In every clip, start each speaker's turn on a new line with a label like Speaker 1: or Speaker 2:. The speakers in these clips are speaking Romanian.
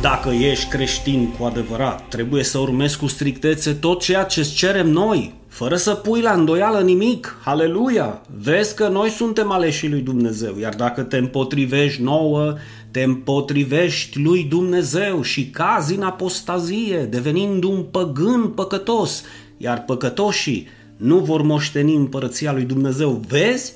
Speaker 1: Dacă ești creștin cu adevărat, trebuie să urmezi cu strictețe tot ceea ce îți cerem noi, fără să pui la îndoială nimic. Haleluia! Vezi că noi suntem aleșii lui Dumnezeu, iar dacă te împotrivești nouă, te împotrivești lui Dumnezeu și cazi în apostazie, devenind un păgân păcătos, iar păcătoșii nu vor moșteni împărăția lui Dumnezeu. Vezi?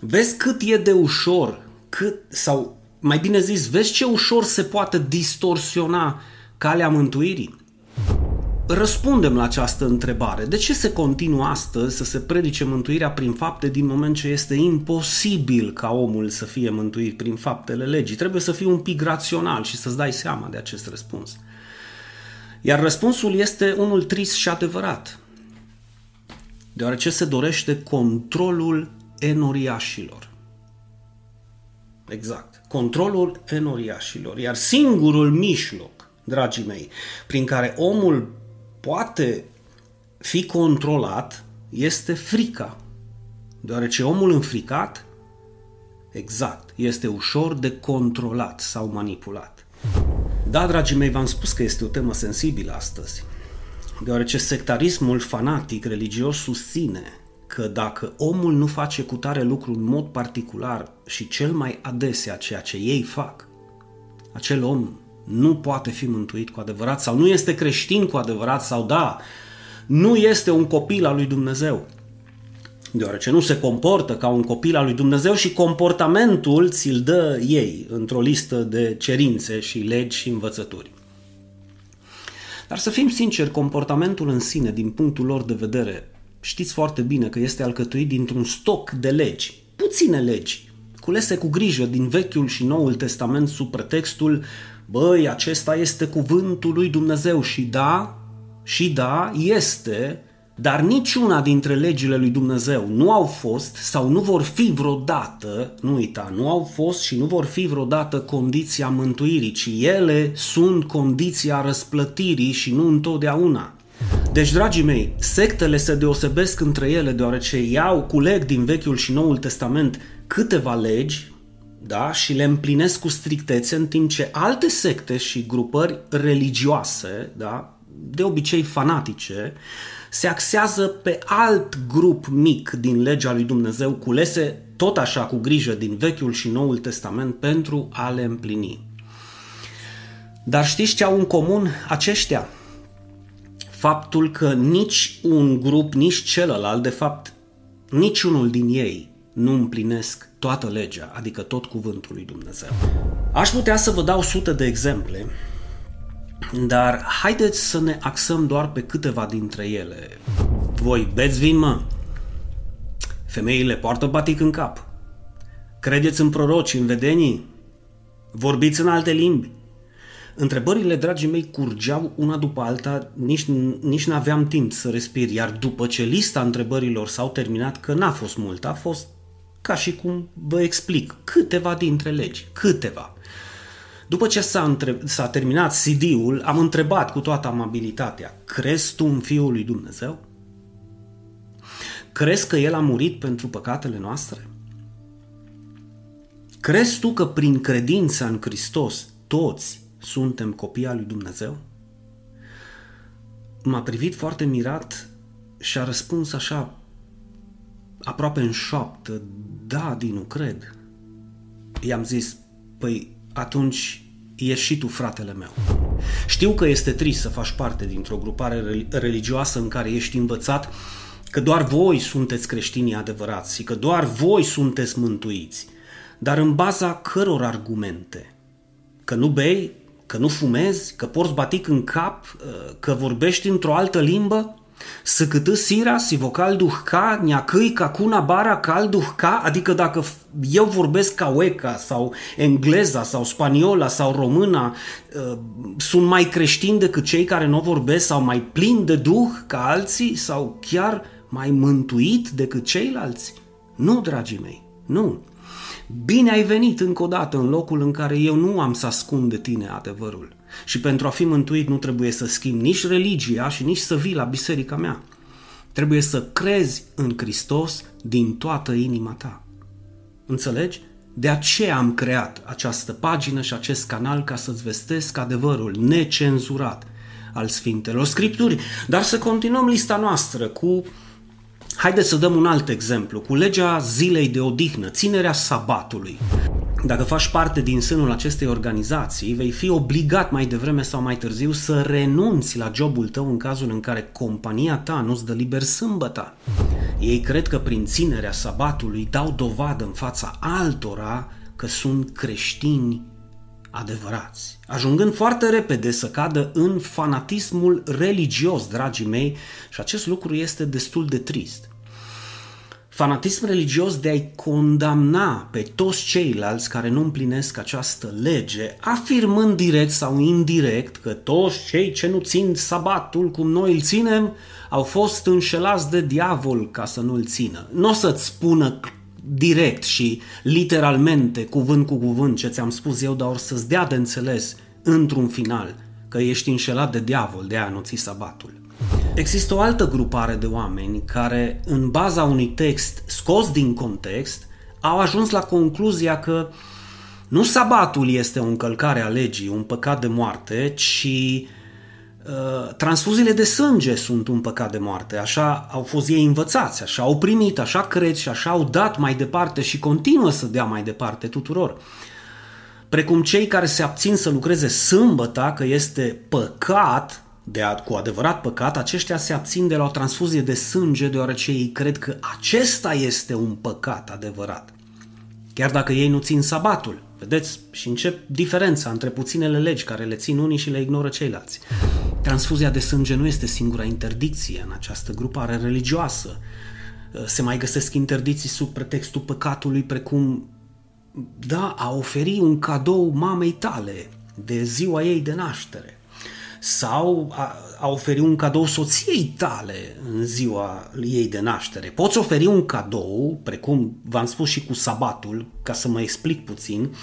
Speaker 1: Vezi cât e de ușor, cât, sau mai bine zis, vezi ce ușor se poate distorsiona calea mântuirii? Răspundem la această întrebare. De ce se continuă astăzi să se predice mântuirea prin fapte din moment ce este imposibil ca omul să fie mântuit prin faptele legii? Trebuie să fii un pic rațional și să-ți dai seama de acest răspuns. Iar răspunsul este unul trist și adevărat, deoarece se dorește controlul enoriașilor. Exact. Controlul enoriașilor. Iar singurul mijloc, dragii mei, prin care omul poate fi controlat este frica. Deoarece omul înfricat, exact, este ușor de controlat sau manipulat. Da, dragii mei, v-am spus că este o temă sensibilă astăzi, deoarece sectarismul fanatic religios susține că dacă omul nu face cu tare lucru în mod particular și cel mai adesea ceea ce ei fac, acel om nu poate fi mântuit cu adevărat sau nu este creștin cu adevărat sau da, nu este un copil al lui Dumnezeu. Deoarece nu se comportă ca un copil al lui Dumnezeu și comportamentul ți-l dă ei într-o listă de cerințe și legi și învățături. Dar să fim sinceri, comportamentul în sine, din punctul lor de vedere, știți foarte bine că este alcătuit dintr-un stoc de legi, puține legi, culese cu grijă din Vechiul și Noul Testament sub pretextul băi, acesta este cuvântul lui Dumnezeu și da, și da, este, dar niciuna dintre legile lui Dumnezeu nu au fost sau nu vor fi vreodată, nu uita, nu au fost și nu vor fi vreodată condiția mântuirii, ci ele sunt condiția răsplătirii și nu întotdeauna. Deci, dragii mei, sectele se deosebesc între ele deoarece iau, culeg din Vechiul și Noul Testament câteva legi da, și le împlinesc cu strictețe, în timp ce alte secte și grupări religioase, da, de obicei fanatice, se axează pe alt grup mic din legea lui Dumnezeu, culese tot așa cu grijă din Vechiul și Noul Testament pentru a le împlini. Dar știți ce au în comun aceștia? Faptul că nici un grup, nici celălalt, de fapt, niciunul din ei nu împlinesc toată legea, adică tot cuvântul lui Dumnezeu. Aș putea să vă dau sute de exemple, dar haideți să ne axăm doar pe câteva dintre ele. Voi beți vin, mă? Femeile poartă batic în cap. Credeți în proroci, în vedenii? Vorbiți în alte limbi? Întrebările, dragii mei, curgeau una după alta, nici, nici n-aveam timp să respir, iar după ce lista întrebărilor s-au terminat, că n-a fost mult, a fost ca și cum vă explic, câteva dintre legi, câteva. După ce s-a, între... s-a terminat CD-ul, am întrebat cu toată amabilitatea, crezi tu în Fiul lui Dumnezeu? Crezi că El a murit pentru păcatele noastre? Crezi tu că prin credința în Hristos toți suntem copii al lui Dumnezeu? M-a privit foarte mirat și a răspuns așa, aproape în șoaptă, da, Dinu, cred. I-am zis, păi atunci ești și tu fratele meu. Știu că este trist să faci parte dintr-o grupare religioasă în care ești învățat că doar voi sunteți creștinii adevărați și că doar voi sunteți mântuiți. Dar în baza căror argumente? Că nu bei, că nu fumezi, că porți batic în cap, uh, că vorbești într-o altă limbă, să câtă sira si vocal duhca, neacâi ca cuna bara cal duhca, adică dacă eu vorbesc ca ueca sau engleza sau spaniola sau româna, uh, sunt mai creștini decât cei care nu vorbesc sau mai plin de duh ca alții sau chiar mai mântuit decât ceilalți? Nu, dragii mei, nu. Bine ai venit încă o dată în locul în care eu nu am să ascund de tine adevărul. Și pentru a fi mântuit nu trebuie să schimbi nici religia și nici să vii la biserica mea. Trebuie să crezi în Hristos din toată inima ta. Înțelegi? De aceea am creat această pagină și acest canal ca să-ți vestesc adevărul necenzurat al Sfintelor Scripturii. Dar să continuăm lista noastră cu Haideți să dăm un alt exemplu, cu legea zilei de odihnă, ținerea sabatului. Dacă faci parte din sânul acestei organizații, vei fi obligat mai devreme sau mai târziu să renunți la jobul tău în cazul în care compania ta nu-ți dă liber sâmbăta. Ei cred că prin ținerea sabatului dau dovadă în fața altora că sunt creștini adevărați, ajungând foarte repede să cadă în fanatismul religios, dragii mei, și acest lucru este destul de trist. Fanatism religios de a-i condamna pe toți ceilalți care nu împlinesc această lege, afirmând direct sau indirect că toți cei ce nu țin sabatul cum noi îl ținem au fost înșelați de diavol ca să nu îl țină. Nu o să-ți spună direct și literalmente, cuvânt cu cuvânt, ce ți-am spus eu, dar or să-ți dea de înțeles într-un final că ești înșelat de diavol, de a nu ți sabatul. Există o altă grupare de oameni care, în baza unui text scos din context, au ajuns la concluzia că nu sabatul este o încălcare a legii, un păcat de moarte, ci uh, transfuziile de sânge sunt un păcat de moarte. Așa au fost ei învățați, așa au primit, așa cred și așa au dat mai departe și continuă să dea mai departe tuturor. Precum cei care se abțin să lucreze sâmbăta, că este păcat, de a, cu adevărat păcat, aceștia se abțin de la o transfuzie de sânge deoarece ei cred că acesta este un păcat adevărat. Chiar dacă ei nu țin sabatul. Vedeți? Și încep diferența între puținele legi care le țin unii și le ignoră ceilalți. Transfuzia de sânge nu este singura interdicție în această grupare religioasă. Se mai găsesc interdicții sub pretextul păcatului precum da, a oferi un cadou mamei tale de ziua ei de naștere sau a, a oferi un cadou soției tale în ziua ei de naștere. Poți oferi un cadou, precum v-am spus și cu sabatul, ca să mă explic puțin,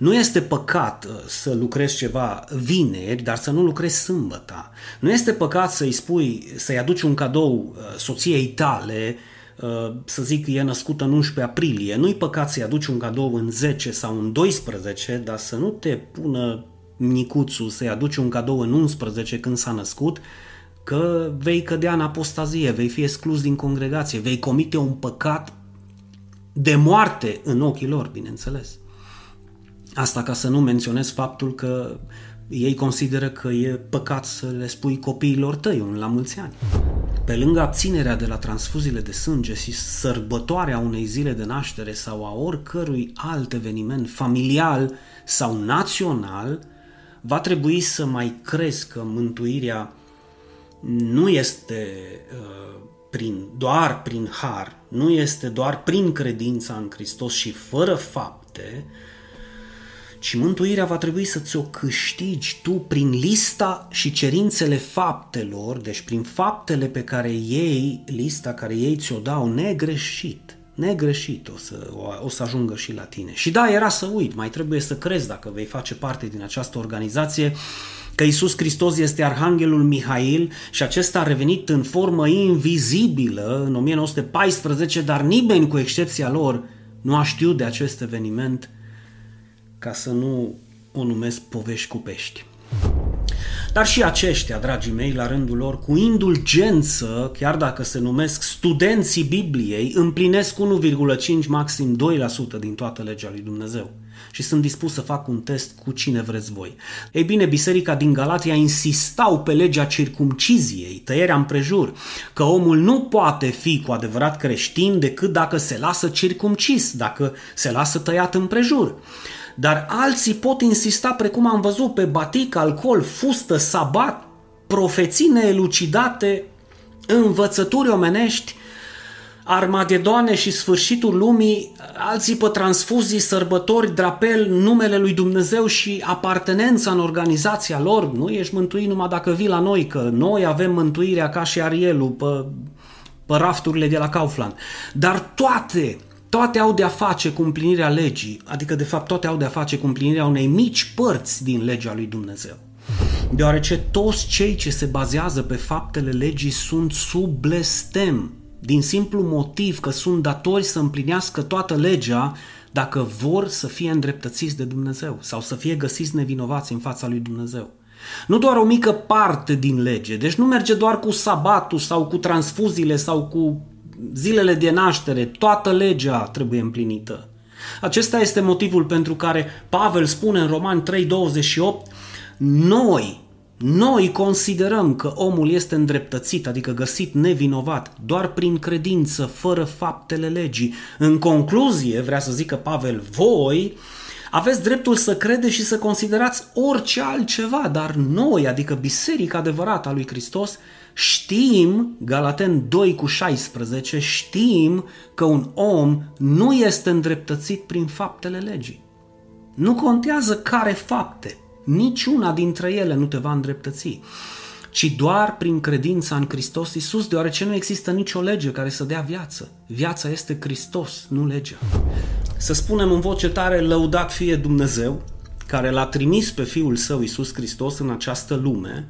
Speaker 1: nu este păcat uh, să lucrezi ceva vineri, dar să nu lucrezi sâmbăta. Nu este păcat să-i spui, să-i aduci un cadou uh, soției tale, uh, să zic că e născută în 11 aprilie. Nu-i păcat să-i aduci un cadou în 10 sau în 12, dar să nu te pună micuțul să-i aduci un cadou în 11 când s-a născut, că vei cădea în apostazie, vei fi exclus din congregație, vei comite un păcat de moarte în ochii lor, bineînțeles. Asta ca să nu menționez faptul că ei consideră că e păcat să le spui copiilor tăi un la mulți ani. Pe lângă abținerea de la transfuziile de sânge și sărbătoarea unei zile de naștere sau a oricărui alt eveniment familial sau național, va trebui să mai crezi că mântuirea nu este uh, prin, doar prin har, nu este doar prin credința în Hristos și fără fapte, ci mântuirea va trebui să ți-o câștigi tu prin lista și cerințele faptelor, deci prin faptele pe care ei, lista care ei ți-o dau negreșit negreșit o să, o, o să ajungă și la tine. Și da, era să uit, mai trebuie să crezi dacă vei face parte din această organizație că Isus Hristos este Arhanghelul Mihail și acesta a revenit în formă invizibilă în 1914, dar nimeni cu excepția lor nu a știut de acest eveniment ca să nu o numesc povești cu pești. Dar și aceștia, dragii mei, la rândul lor, cu indulgență, chiar dacă se numesc studenții Bibliei, împlinesc 1,5, maxim 2% din toată legea lui Dumnezeu și sunt dispus să fac un test cu cine vreți voi. Ei bine, biserica din Galatia insistau pe legea circumciziei, tăierea împrejur, că omul nu poate fi cu adevărat creștin decât dacă se lasă circumcis, dacă se lasă tăiat împrejur. Dar alții pot insista, precum am văzut, pe batic, alcool, fustă, sabat, profeții neelucidate, învățături omenești, armagedoane și sfârșitul lumii, alții pe transfuzii, sărbători, drapel, numele lui Dumnezeu și apartenența în organizația lor. Nu ești mântuit numai dacă vii la noi, că noi avem mântuirea ca și Arielul pe, pe rafturile de la Kaufland. Dar toate toate au de-a face cu împlinirea legii, adică de fapt toate au de-a face cu împlinirea unei mici părți din legea lui Dumnezeu. Deoarece toți cei ce se bazează pe faptele legii sunt sub blestem, din simplu motiv că sunt datori să împlinească toată legea dacă vor să fie îndreptățiți de Dumnezeu sau să fie găsiți nevinovați în fața lui Dumnezeu. Nu doar o mică parte din lege, deci nu merge doar cu sabatul sau cu transfuziile sau cu zilele de naștere, toată legea trebuie împlinită. Acesta este motivul pentru care Pavel spune în Roman 3:28, noi, noi considerăm că omul este îndreptățit, adică găsit nevinovat, doar prin credință, fără faptele legii. În concluzie, vrea să zică Pavel, voi aveți dreptul să credeți și să considerați orice altceva, dar noi, adică biserica adevărată a lui Hristos, știm, Galaten 2 cu 16, știm că un om nu este îndreptățit prin faptele legii. Nu contează care fapte, niciuna dintre ele nu te va îndreptăți, ci doar prin credința în Hristos Iisus, deoarece nu există nicio lege care să dea viață. Viața este Hristos, nu legea. Să spunem în voce tare, lăudat fie Dumnezeu, care l-a trimis pe Fiul Său Iisus Hristos în această lume,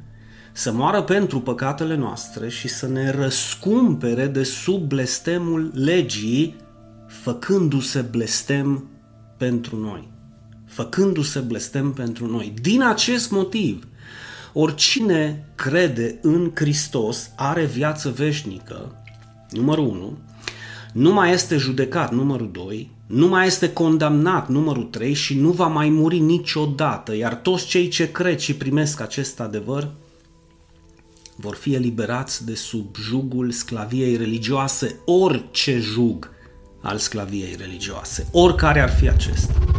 Speaker 1: să moară pentru păcatele noastre și să ne răscumpere de sub blestemul legii, făcându-se blestem pentru noi. Făcându-se blestem pentru noi. Din acest motiv, oricine crede în Hristos are viață veșnică, numărul 1, nu mai este judecat, numărul 2, nu mai este condamnat, numărul 3, și nu va mai muri niciodată, iar toți cei ce cred și primesc acest adevăr vor fi eliberați de sub jugul sclaviei religioase, orice jug al sclaviei religioase, oricare ar fi acesta.